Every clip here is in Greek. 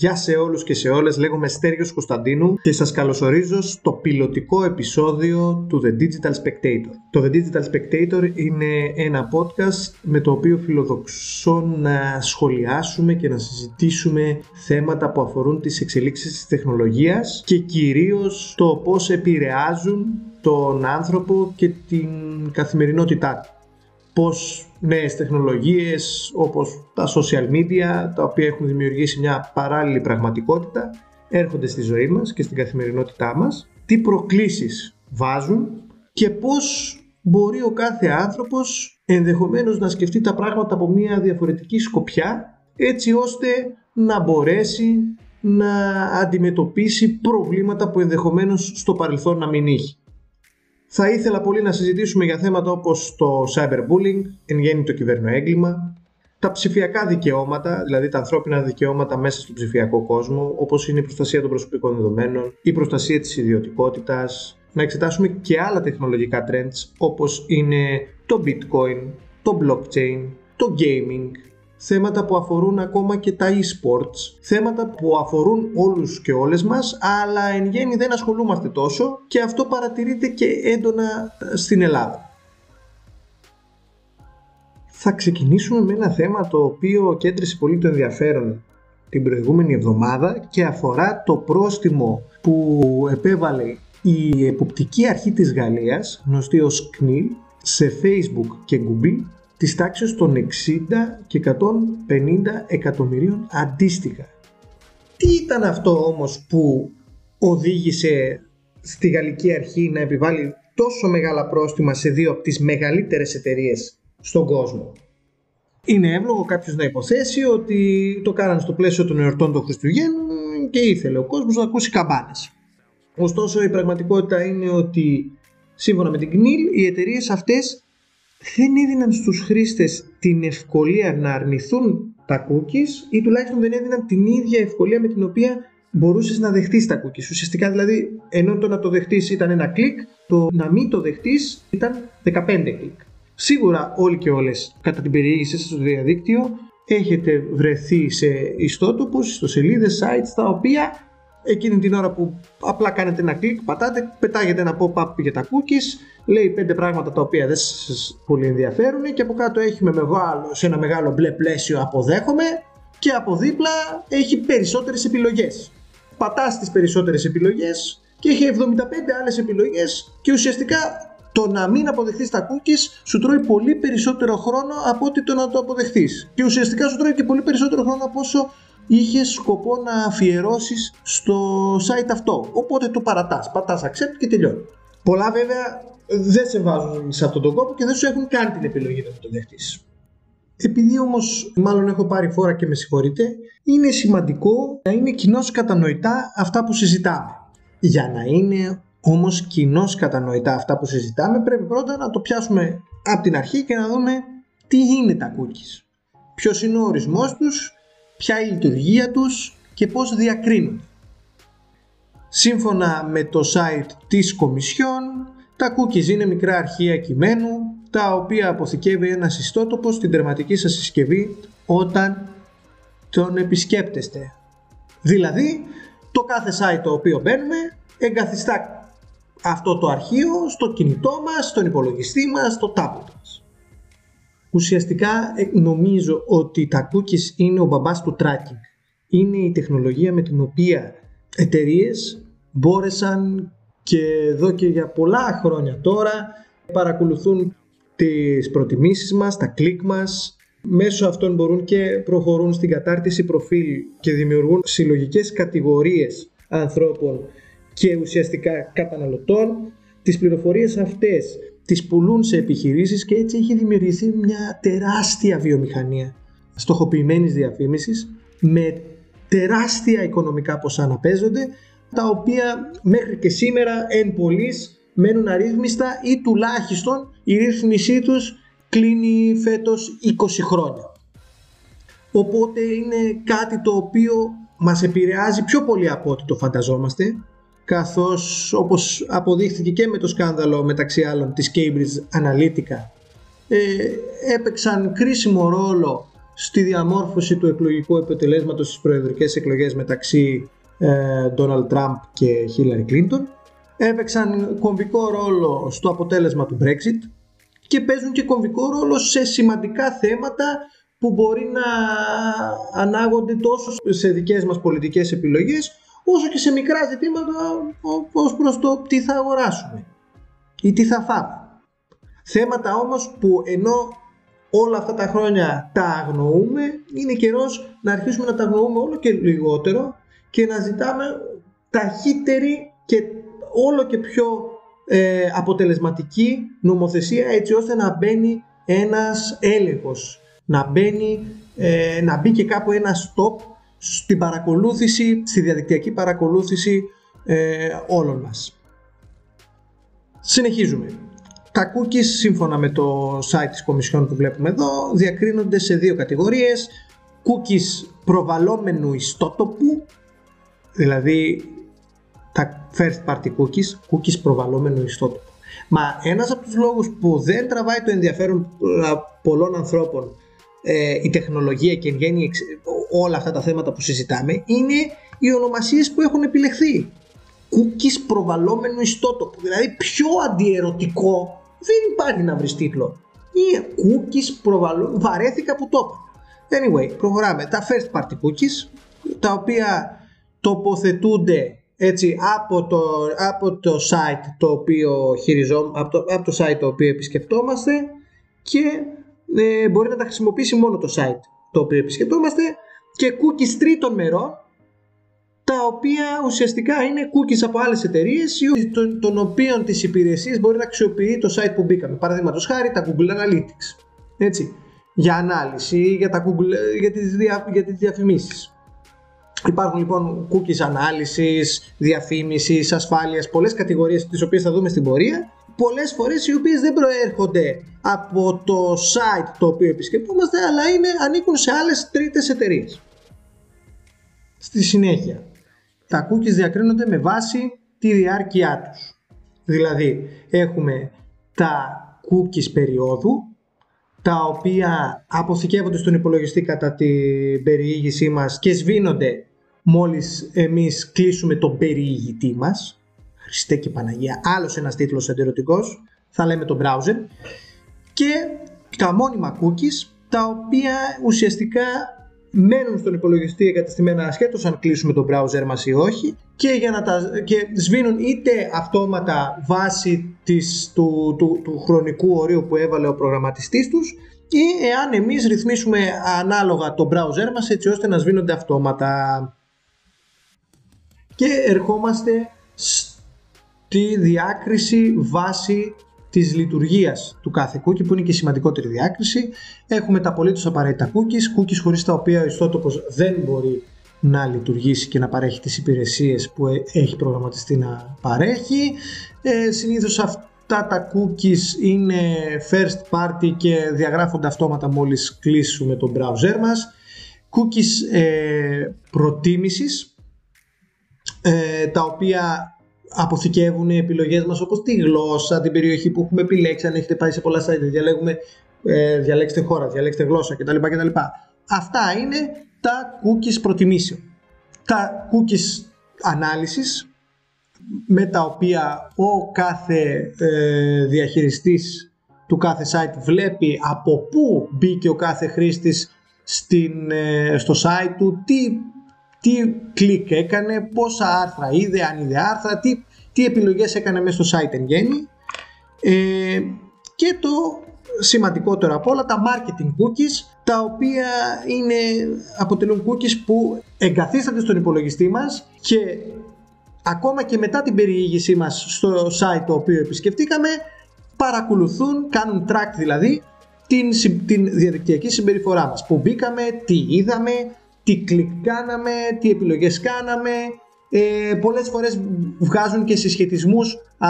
Γεια σε όλους και σε όλες, λέγομαι Στέργιος Κωνσταντίνου και σας καλωσορίζω στο πιλωτικό επεισόδιο του The Digital Spectator. Το The Digital Spectator είναι ένα podcast με το οποίο φιλοδοξώ να σχολιάσουμε και να συζητήσουμε θέματα που αφορούν τις εξελίξεις της τεχνολογίας και κυρίως το πώς επηρεάζουν τον άνθρωπο και την καθημερινότητά του πώς νέες τεχνολογίες όπως τα social media τα οποία έχουν δημιουργήσει μια παράλληλη πραγματικότητα έρχονται στη ζωή μας και στην καθημερινότητά μας τι προκλήσεις βάζουν και πώς μπορεί ο κάθε άνθρωπος ενδεχομένως να σκεφτεί τα πράγματα από μια διαφορετική σκοπιά έτσι ώστε να μπορέσει να αντιμετωπίσει προβλήματα που ενδεχομένως στο παρελθόν να μην είχε. Θα ήθελα πολύ να συζητήσουμε για θέματα όπως το cyberbullying, εν γέννη το κυβερνοέγκλημα, τα ψηφιακά δικαιώματα, δηλαδή τα ανθρώπινα δικαιώματα μέσα στον ψηφιακό κόσμο, όπως είναι η προστασία των προσωπικών δεδομένων, η προστασία της ιδιωτικότητας, να εξετάσουμε και άλλα τεχνολογικά trends όπως είναι το bitcoin, το blockchain, το gaming, θέματα που αφορούν ακόμα και τα e-sports, θέματα που αφορούν όλους και όλες μας, αλλά εν γέννη δεν ασχολούμαστε τόσο και αυτό παρατηρείται και έντονα στην Ελλάδα. Θα ξεκινήσουμε με ένα θέμα το οποίο κέντρισε πολύ το ενδιαφέρον την προηγούμενη εβδομάδα και αφορά το πρόστιμο που επέβαλε η εποπτική αρχή της Γαλλίας, γνωστή ως CNIL, σε Facebook και Google της τάξης των 60 και 150 εκατομμυρίων αντίστοιχα. Τι ήταν αυτό όμως που οδήγησε στη Γαλλική Αρχή να επιβάλλει τόσο μεγάλα πρόστιμα σε δύο από τις μεγαλύτερες εταιρείες στον κόσμο; Είναι εύλογο κάποιος να υποθέσει ότι το κάνανε στο πλαίσιο των εορτών των Χριστουγέννων και ήθελε ο κόσμος να ακούσει καμπάνες. Ωστόσο η πραγματικότητα είναι ότι σύμφωνα με την CNIL οι εταιρείες αυτές δεν έδιναν στους χρήστες την ευκολία να αρνηθούν τα cookies ή τουλάχιστον δεν έδιναν την ίδια ευκολία με την οποία μπορούσες να δεχτείς τα cookies. Ουσιαστικά δηλαδή ενώ το να το δεχτείς ήταν ένα κλικ, το να μην το δεχτείς ήταν 15 κλικ. Σίγουρα όλοι και όλες κατά την περιήγησή σας στο διαδίκτυο έχετε βρεθεί σε ιστότοπους, στο σελίδες, sites τα οποία εκείνη την ώρα που απλά κάνετε ένα κλικ, πατάτε, πετάγετε ένα pop-up για τα cookies, λέει πέντε πράγματα τα οποία δεν σας πολύ ενδιαφέρουν και από κάτω έχει με μεγάλο, σε ένα μεγάλο μπλε πλαίσιο αποδέχομαι και από δίπλα έχει περισσότερες επιλογές. Πατάς τις περισσότερες επιλογές και έχει 75 άλλες επιλογές και ουσιαστικά το να μην αποδεχθείς τα cookies σου τρώει πολύ περισσότερο χρόνο από ότι το να το αποδεχθείς. Και ουσιαστικά σου τρώει και πολύ περισσότερο χρόνο από όσο είχες σκοπό να αφιερώσεις στο site αυτό. Οπότε το παρατάς, πατάς accept και τελειώνει. Πολλά βέβαια δεν σε βάζουν σε αυτόν τον κόπο και δεν σου έχουν κάνει την επιλογή να το δεχτείς. Επειδή όμως μάλλον έχω πάρει φόρα και με συγχωρείτε, είναι σημαντικό να είναι κοινώ κατανοητά αυτά που συζητάμε. Για να είναι όμως κοινώ κατανοητά αυτά που συζητάμε πρέπει πρώτα να το πιάσουμε από την αρχή και να δούμε τι είναι τα cookies. Ποιος είναι ο ορισμός τους ποια η λειτουργία τους και πώς διακρίνουν. Σύμφωνα με το site της Κομισιόν, τα cookies είναι μικρά αρχεία κειμένου, τα οποία αποθηκεύει ένα ιστότοπο στην τερματική σας συσκευή όταν τον επισκέπτεστε. Δηλαδή, το κάθε site το οποίο μπαίνουμε εγκαθιστά αυτό το αρχείο στο κινητό μας, στον υπολογιστή μας, στο tablet μας. Ουσιαστικά ε, νομίζω ότι τα cookies είναι ο μπαμπάς του tracking. Είναι η τεχνολογία με την οποία εταιρείες μπόρεσαν και εδώ και για πολλά χρόνια τώρα παρακολουθούν τις προτιμήσεις μας, τα κλικ μας. Μέσω αυτών μπορούν και προχωρούν στην κατάρτιση προφίλ και δημιουργούν συλλογικές κατηγορίες ανθρώπων και ουσιαστικά καταναλωτών. Τις πληροφορίες αυτές τις πουλούν σε επιχειρήσεις και έτσι έχει δημιουργηθεί μια τεράστια βιομηχανία στοχοποιημένης διαφήμισης με τεράστια οικονομικά ποσά να παίζονται τα οποία μέχρι και σήμερα εν πολλής μένουν αρρύθμιστα ή τουλάχιστον η ρύθμισή τους κλείνει φέτος 20 χρόνια. Οπότε είναι κάτι το οποίο μας επηρεάζει πιο πολύ από ό,τι το φανταζόμαστε καθώς όπως αποδείχθηκε και με το σκάνδαλο μεταξύ άλλων της Cambridge Analytica ε, έπαιξαν κρίσιμο ρόλο στη διαμόρφωση του εκλογικού επιτελέσματος στις προεδρικές εκλογές μεταξύ Ντόναλτ Τραμπ και Χίλαρη Κλίντον. Έπαιξαν κομβικό ρόλο στο αποτέλεσμα του Brexit και παίζουν και κομβικό ρόλο σε σημαντικά θέματα που μπορεί να ανάγονται τόσο σε δικές μας πολιτικές επιλογές όσο και σε μικρά ζητήματα ως προς το τι θα αγοράσουμε ή τι θα φάμε. Θέματα όμως που ενώ όλα αυτά τα χρόνια τα αγνοούμε, είναι καιρός να αρχίσουμε να τα αγνοούμε όλο και λιγότερο και να ζητάμε ταχύτερη και όλο και πιο ε, αποτελεσματική νομοθεσία έτσι ώστε να μπαίνει ένας έλεγχος, να, μπαίνει, ε, να μπει και κάπου ένας stop στην παρακολούθηση, στη διαδικτυακή παρακολούθηση ε, όλων μας. Συνεχίζουμε. Τα cookies, σύμφωνα με το site της Κομισιόν που βλέπουμε εδώ, διακρίνονται σε δύο κατηγορίες. Cookies προβαλόμενου ιστότοπου, δηλαδή τα first party cookies, cookies προβαλόμενου ιστότοπου. Μα ένας από τους λόγους που δεν τραβάει το ενδιαφέρον πολλών ανθρώπων ε, η τεχνολογία και εν γέννη όλα αυτά τα θέματα που συζητάμε είναι οι ονομασίες που έχουν επιλεχθεί. Cookies προβαλόμενου ιστότοπου. Δηλαδή πιο αντιερωτικό δεν υπάρχει να βρεις τίτλο. Είναι cookies προβαλόμενου. Βαρέθηκα που το είπα. Anyway, προχωράμε. Τα first party cookies, τα οποία τοποθετούνται έτσι από το, από το site το οποίο χειριζόμαστε, από το, από το site το οποίο επισκεφτόμαστε και ε, μπορεί να τα χρησιμοποιήσει μόνο το site το οποίο επισκεφτόμαστε και cookies τρίτων μερών τα οποία ουσιαστικά είναι cookies από άλλες εταιρείες των, των οποίων τις υπηρεσίες μπορεί να αξιοποιεί το site που μπήκαμε. Παραδείγματος χάρη τα Google Analytics. Έτσι, για ανάλυση, για, τα Google, για, τις, δια, για τις διαφημίσεις. Υπάρχουν λοιπόν cookies ανάλυσης, διαφήμισης, ασφάλειας, πολλές κατηγορίες τις οποίες θα δούμε στην πορεία. Πολλές φορές οι οποίες δεν προέρχονται από το site το οποίο επισκεπτόμαστε, αλλά είναι, ανήκουν σε άλλες τρίτες εταιρείες. Στη συνέχεια, τα cookies διακρίνονται με βάση τη διάρκεια τους. Δηλαδή, έχουμε τα cookies περίοδου, τα οποία αποθηκεύονται στον υπολογιστή κατά την περιήγησή μας και σβήνονται μόλις εμείς κλείσουμε τον περιηγητή μας. Χριστέ και Παναγία, άλλος ένας τίτλος εντερωτικός, θα λέμε το browser. Και τα μόνιμα cookies, τα οποία ουσιαστικά μένουν στον υπολογιστή εγκαταστημένα ασχέτως αν κλείσουμε το browser μας ή όχι και, για να τα, και σβήνουν είτε αυτόματα βάσει της, του, του, του χρονικού ορίου που έβαλε ο προγραμματιστής τους ή εάν εμείς ρυθμίσουμε ανάλογα το browser μας έτσι ώστε να σβήνονται αυτόματα. Και ερχόμαστε στη διάκριση βάση της λειτουργίας του κάθε cookie που είναι και η σημαντικότερη διάκριση. Έχουμε τα απολύτως απαραίτητα cookies, cookies χωρίς τα οποία ο ιστότοπος δεν μπορεί να λειτουργήσει και να παρέχει τις υπηρεσίες που ε, έχει προγραμματιστεί να παρέχει. Ε, συνήθως αυτά τα cookies είναι first party και διαγράφονται αυτόματα μόλις κλείσουμε τον browser μας. Cookies ε, προτίμησης, ε, τα οποία αποθηκεύουν οι επιλογές μας όπως τη γλώσσα, την περιοχή που έχουμε επιλέξει, αν έχετε πάει σε πολλά site, διαλέγουμε, ε, διαλέξτε χώρα, διαλέξτε γλώσσα κτλ. κτλ. Αυτά είναι τα cookies προτιμήσεων. Τα cookies ανάλυσης με τα οποία ο κάθε ε, διαχειριστής του κάθε site βλέπει από πού μπήκε ο κάθε χρήστης στην, ε, στο site του, τι τι κλικ έκανε, πόσα άρθρα είδε, αν είδε άρθρα, τι, τι επιλογές έκανε μέσα στο site εν γέννη. Ε, και το σημαντικότερο από όλα, τα marketing cookies, τα οποία είναι, αποτελούν cookies που εγκαθίστανται στον υπολογιστή μας και ακόμα και μετά την περιήγησή μας στο site το οποίο επισκεφτήκαμε, παρακολουθούν, κάνουν track δηλαδή, την, την διαδικτυακή συμπεριφορά μας. Που μπήκαμε, τι είδαμε, τι κλικ κάναμε, τι επιλογές κάναμε. Ε, πολλές φορές βγάζουν και συσχετισμούς α,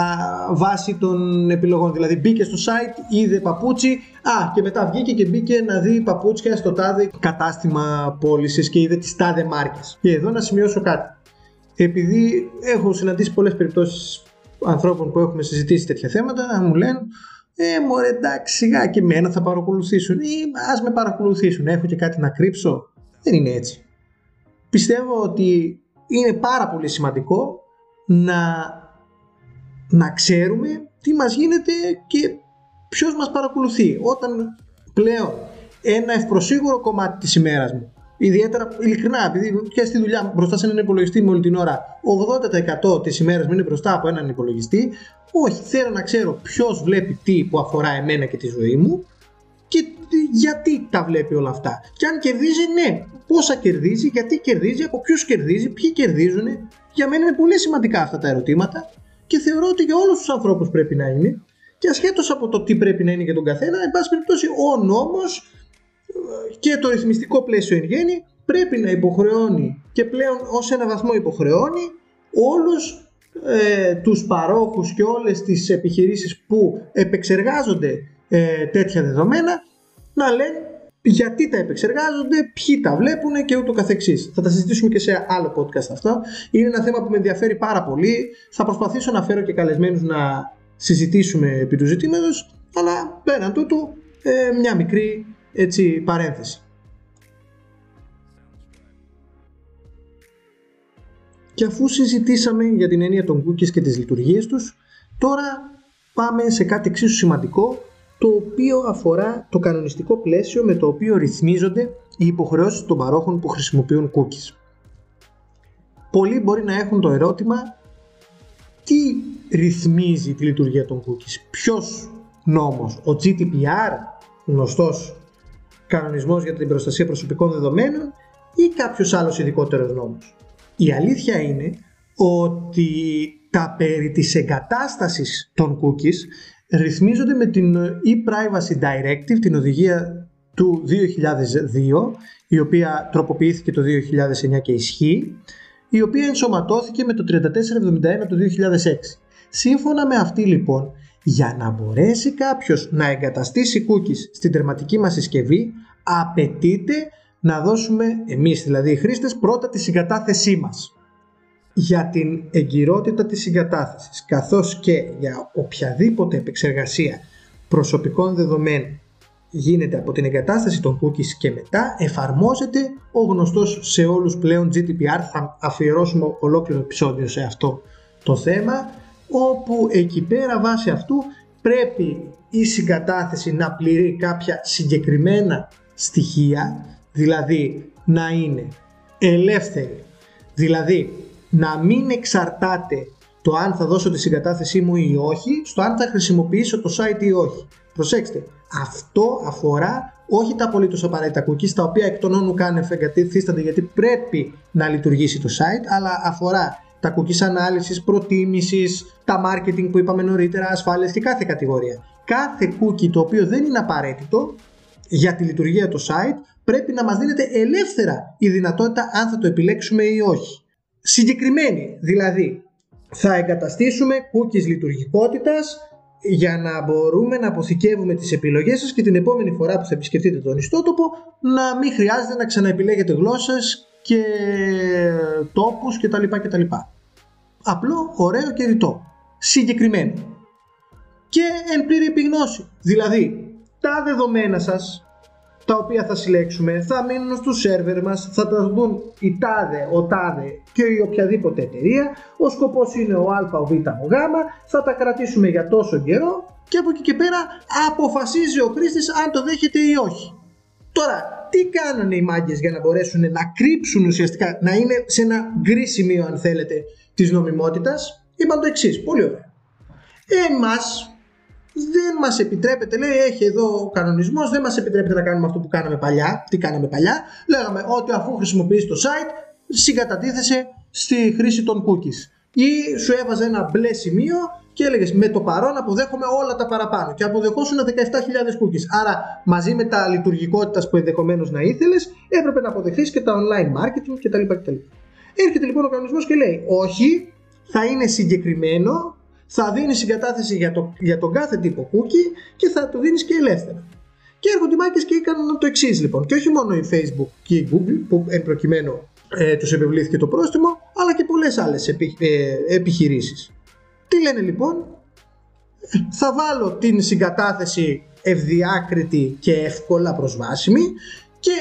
βάσει των επιλογών. Δηλαδή μπήκε στο site, είδε παπούτσι, α, και μετά βγήκε και μπήκε να δει παπούτσια στο τάδε κατάστημα πώλησης και είδε τις τάδε μάρκες. Και εδώ να σημειώσω κάτι. Επειδή έχω συναντήσει πολλές περιπτώσεις ανθρώπων που έχουμε συζητήσει τέτοια θέματα, μου λένε Ε, μωρέ, εντάξει, σιγά και μένα θα παρακολουθήσουν ή ας με παρακολουθήσουν, έχω και κάτι να κρύψω. Δεν είναι έτσι. Πιστεύω ότι είναι πάρα πολύ σημαντικό να, να ξέρουμε τι μας γίνεται και ποιος μας παρακολουθεί. Όταν πλέον ένα ευπροσίγουρο κομμάτι της ημέρας μου Ιδιαίτερα, ειλικρινά, επειδή και στη δουλειά μπροστά σε έναν υπολογιστή με όλη την ώρα, 80% της ημέρας μου είναι μπροστά από έναν υπολογιστή. Όχι, θέλω να ξέρω ποιος βλέπει τι που αφορά εμένα και τη ζωή μου και γιατί τα βλέπει όλα αυτά. Και αν κερδίζει, ναι, πόσα κερδίζει, γιατί κερδίζει, από ποιους κερδίζει, ποιοι κερδίζουν. Για μένα είναι πολύ σημαντικά αυτά τα ερωτήματα και θεωρώ ότι για όλους τους ανθρώπους πρέπει να είναι. Και ασχέτως από το τι πρέπει να είναι για τον καθένα, εν πάση περιπτώσει, ο νόμος και το ρυθμιστικό πλαίσιο εν γέννη πρέπει να υποχρεώνει και πλέον ως ένα βαθμό υποχρεώνει όλους ε, τους παρόχους και όλες τις επιχειρήσεις που επεξεργάζονται ε, τέτοια δεδομένα να λένε γιατί τα επεξεργάζονται, ποιοι τα βλέπουν και ούτω καθεξής. Θα τα συζητήσουμε και σε άλλο podcast αυτό. Είναι ένα θέμα που με ενδιαφέρει πάρα πολύ. Θα προσπαθήσω να φέρω και καλεσμένους να συζητήσουμε επί του ζητήματος, αλλά πέραν τούτου ε, μια μικρή έτσι παρένθεση. Και αφού συζητήσαμε για την έννοια των cookies και τις λειτουργίες τους, τώρα πάμε σε κάτι εξίσου σημαντικό, το οποίο αφορά το κανονιστικό πλαίσιο με το οποίο ρυθμίζονται οι υποχρεώσεις των παρόχων που χρησιμοποιούν cookies. Πολλοί μπορεί να έχουν το ερώτημα τι ρυθμίζει τη λειτουργία των cookies, ποιος νόμος, ο GDPR, γνωστός κανονισμός για την προστασία προσωπικών δεδομένων ή κάποιος άλλος ειδικότερος νόμος; Η αλήθεια είναι ότι τα περί της εγκατάστασης των cookies ρυθμίζονται με την e-Privacy Directive, την οδηγία του 2002, η οποία τροποποιήθηκε το 2009 και ισχύει, η οποία ενσωματώθηκε με το 3471 του 2006. Σύμφωνα με αυτή λοιπόν, για να μπορέσει κάποιος να εγκαταστήσει cookies στην τερματική μας συσκευή, απαιτείται να δώσουμε εμείς δηλαδή οι χρήστες πρώτα τη συγκατάθεσή μας για την εγκυρότητα της συγκατάθεσης καθώς και για οποιαδήποτε επεξεργασία προσωπικών δεδομένων γίνεται από την εγκατάσταση των cookies και μετά εφαρμόζεται ο γνωστός σε όλους πλέον GDPR θα αφιερώσουμε ολόκληρο επεισόδιο σε αυτό το θέμα όπου εκεί πέρα βάσει αυτού πρέπει η συγκατάθεση να πληρεί κάποια συγκεκριμένα στοιχεία δηλαδή να είναι ελεύθερη, δηλαδή να μην εξαρτάται το αν θα δώσω τη συγκατάθεσή μου ή όχι, στο αν θα χρησιμοποιήσω το site ή όχι. Προσέξτε, αυτό αφορά όχι τα απολύτως απαραίτητα cookies, τα οποία εκ των όνου κάνε εγκαθίστανται γιατί πρέπει να λειτουργήσει το site, αλλά αφορά τα cookies ανάλυσης, προτίμησης, τα marketing που είπαμε νωρίτερα, ασφάλειες και κάθε κατηγορία. Κάθε cookie το οποίο δεν είναι απαραίτητο για τη λειτουργία του site πρέπει να μας δίνεται ελεύθερα η δυνατότητα αν θα το επιλέξουμε ή όχι. Συγκεκριμένη, δηλαδή θα εγκαταστήσουμε cookies λειτουργικότητας για να μπορούμε να αποθηκεύουμε τις επιλογές σας και την επόμενη φορά που θα επισκεφτείτε τον ιστότοπο να μην χρειάζεται να ξαναεπιλέγετε γλώσσες και τόπους κτλ. κτλ. Απλό, ωραίο και ρητό. Συγκεκριμένο. Και εν πλήρη επιγνώση. Δηλαδή, τα δεδομένα σας τα οποία θα συλλέξουμε θα μείνουν στο σερβερ μας, θα τα δουν η τάδε, ο τάδε και η οποιαδήποτε εταιρεία. Ο σκοπός είναι ο α, ο β, ο γ, θα τα κρατήσουμε για τόσο καιρό και από εκεί και πέρα αποφασίζει ο χρήστης αν το δέχεται ή όχι. Τώρα, τι κάνανε οι μάγκες για να μπορέσουν να κρύψουν ουσιαστικά, να είναι σε ένα γκρι σημείο αν θέλετε της νομιμότητας, είπαν το εξής, πολύ ωραία. Εμάς δεν μας επιτρέπεται, λέει έχει εδώ ο κανονισμός, δεν μας επιτρέπεται να κάνουμε αυτό που κάναμε παλιά. Τι κάναμε παλιά, λέγαμε ότι αφού χρησιμοποιείς το site, συγκατατίθεσαι στη χρήση των cookies. Ή σου έβαζε ένα μπλε σημείο και έλεγες με το παρόν αποδέχομαι όλα τα παραπάνω και αποδεχόσουν 17.000 cookies. Άρα μαζί με τα λειτουργικότητας που ενδεχομένως να ήθελες, έπρεπε να αποδεχθείς και τα online marketing κτλ. κτλ. Έρχεται λοιπόν ο κανονισμός και λέει: Όχι, θα είναι συγκεκριμένο θα δίνει συγκατάθεση για, το, για τον κάθε τύπο cookie και θα το δίνεις και ελεύθερα. Και έρχονται οι μάκες και έκαναν το εξής λοιπόν. Και όχι μόνο η Facebook και η Google που εν προκειμένου ε, τους επιβλήθηκε το πρόστιμο, αλλά και πολλές άλλες επι, ε, επιχειρήσεις. Τι λένε λοιπόν, θα βάλω την συγκατάθεση ευδιάκριτη και εύκολα προσβάσιμη και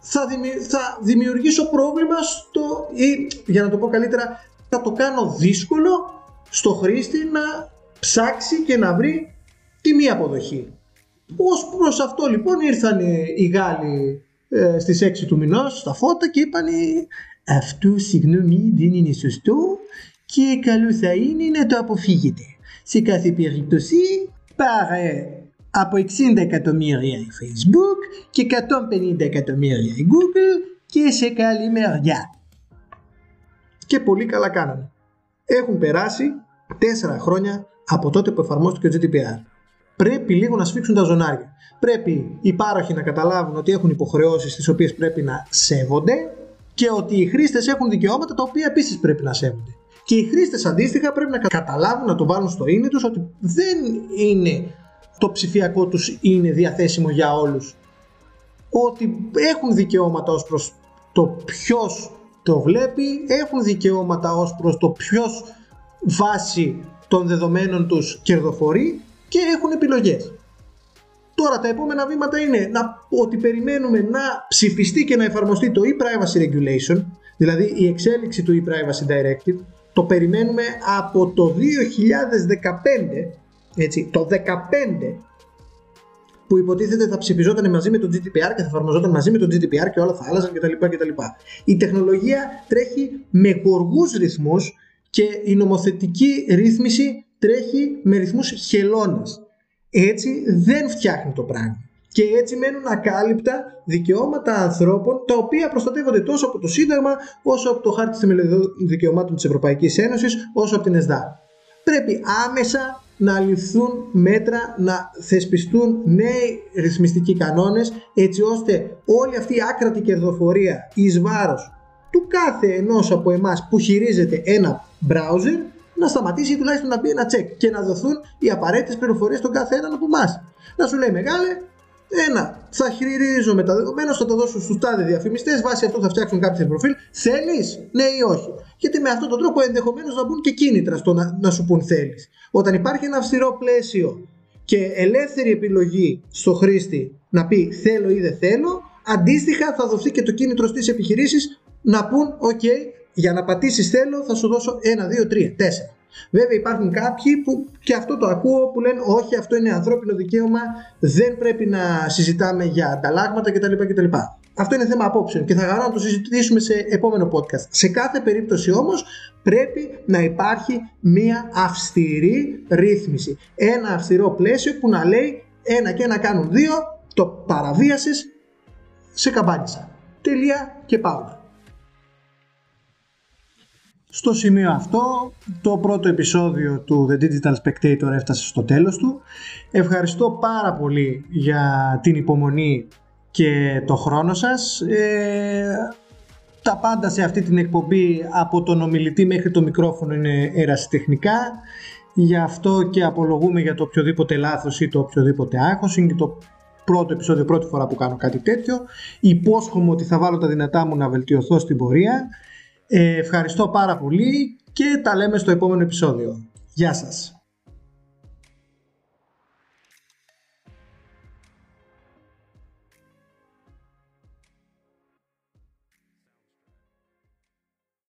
θα, θα δημιουργήσω πρόβλημα στο, ή για να το πω καλύτερα, θα το κάνω δύσκολο στο χρήστη να ψάξει και να βρει τη μία αποδοχή. Ως προς αυτό λοιπόν ήρθαν οι Γάλλοι ε, στις 6 του μηνός στα φώτα και είπαν αυτό συγγνώμη δεν είναι σωστό και καλό θα είναι να το αποφύγετε. Σε κάθε περίπτωση πάρε από 60 εκατομμύρια η Facebook και 150 εκατομμύρια η Google και σε καλή μεριά. Και πολύ καλά κάνανε. Έχουν περάσει 4 χρόνια από τότε που εφαρμόστηκε ο GDPR. Πρέπει λίγο να σφίξουν τα ζωνάρια. Πρέπει οι πάροχοι να καταλάβουν ότι έχουν υποχρεώσεις τις οποίες πρέπει να σέβονται και ότι οι χρήστες έχουν δικαιώματα τα οποία επίσης πρέπει να σέβονται. Και οι χρήστες αντίστοιχα πρέπει να καταλάβουν να το βάλουν στο ίνι τους ότι δεν είναι το ψηφιακό τους είναι διαθέσιμο για όλους. Ότι έχουν δικαιώματα ως προς το ποιος το βλέπει, έχουν δικαιώματα ως προς το ποιος βάσει των δεδομένων τους κερδοφορεί και έχουν επιλογές. Τώρα τα επόμενα βήματα είναι να, ότι περιμένουμε να ψηφιστεί και να εφαρμοστεί το e-privacy regulation, δηλαδή η εξέλιξη του e-privacy directive, το περιμένουμε από το 2015 έτσι, το 15 που υποτίθεται θα ψηφιζόταν μαζί με το GDPR και θα εφαρμοζόταν μαζί με το GDPR και όλα θα άλλαζαν κτλ. κτλ. Η τεχνολογία τρέχει με γοργούς ρυθμούς και η νομοθετική ρύθμιση τρέχει με ρυθμούς χελώνας. Έτσι δεν φτιάχνει το πράγμα. Και έτσι μένουν ακάλυπτα δικαιώματα ανθρώπων τα οποία προστατεύονται τόσο από το Σύνταγμα όσο από το Χάρτη Θεμελιωδών Δικαιωμάτων της Ευρωπαϊκής Ένωσης όσο από την ΕΣΔΑ. Πρέπει άμεσα να ληφθούν μέτρα, να θεσπιστούν νέοι ρυθμιστικοί κανόνες έτσι ώστε όλη αυτή η άκρατη κερδοφορία εις βάρος του κάθε ενός από εμάς που χειρίζεται ένα browser να σταματήσει τουλάχιστον να μπει ένα check και να δοθούν οι απαραίτητες πληροφορίες στον κάθε έναν από εμάς. Να σου λέει μεγάλε, ένα, θα με τα δεδομένα, θα τα δώσω στους τάδε διαφημιστές. Βάσει αυτό θα φτιάξουν κάποιο προφίλ. Θέλεις, ναι ή όχι; Γιατί με αυτόν τον τρόπο ενδεχομένως να μπουν και κίνητρα στο να, να σου πούν θέλεις. Όταν υπάρχει ένα αυστηρό πλαίσιο και ελεύθερη επιλογή στο χρήστη να πει θέλω ή δεν θέλω, αντίστοιχα θα δοθεί και το κίνητρο στις επιχειρήσεις να πούν: OK, για να πατήσεις θέλω θα σου δώσω 1, 2, 3, 4. Βέβαια υπάρχουν κάποιοι που και αυτό το ακούω που λένε όχι αυτό είναι ανθρώπινο δικαίωμα, δεν πρέπει να συζητάμε για ανταλλάγματα κτλ. κτλ. Αυτό είναι θέμα απόψεων και θα χαρώ να το συζητήσουμε σε επόμενο podcast. Σε κάθε περίπτωση όμως πρέπει να υπάρχει μία αυστηρή ρύθμιση. Ένα αυστηρό πλαίσιο που να λέει ένα και ένα κάνουν δύο, το παραβίασες, σε καμπάνισα. Τελεία και πάω. Στο σημείο αυτό, το πρώτο επεισόδιο του The Digital Spectator έφτασε στο τέλος του. Ευχαριστώ πάρα πολύ για την υπομονή και το χρόνο σας. Ε, τα πάντα σε αυτή την εκπομπή από τον ομιλητή μέχρι το μικρόφωνο είναι ερασιτεχνικά. Γι' αυτό και απολογούμε για το οποιοδήποτε λάθος ή το οποιοδήποτε άγχος. Είναι το πρώτο επεισόδιο, πρώτη φορά που κάνω κάτι τέτοιο. Υπόσχομαι ότι θα βάλω τα δυνατά μου να βελτιωθώ στην πορεία. Ε, ευχαριστώ πάρα πολύ και τα λέμε στο επόμενο επεισόδιο. Γεια σας.